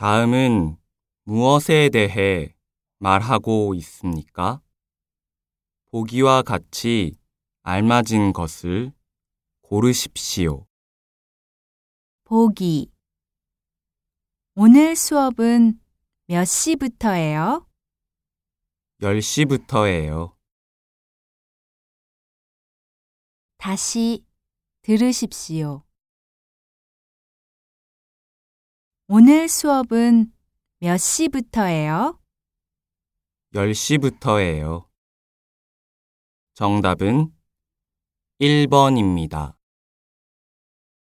다음은 무엇에 대해 말하고 있습니까? 보기와 같이 알맞은 것을 고르십시오. 보기. 오늘 수업은 몇 시부터예요? 10시부터예요. 다시 들으십시오. 오늘 수업은 몇 시부터예요? 10시부터예요. 정답은 1번입니다.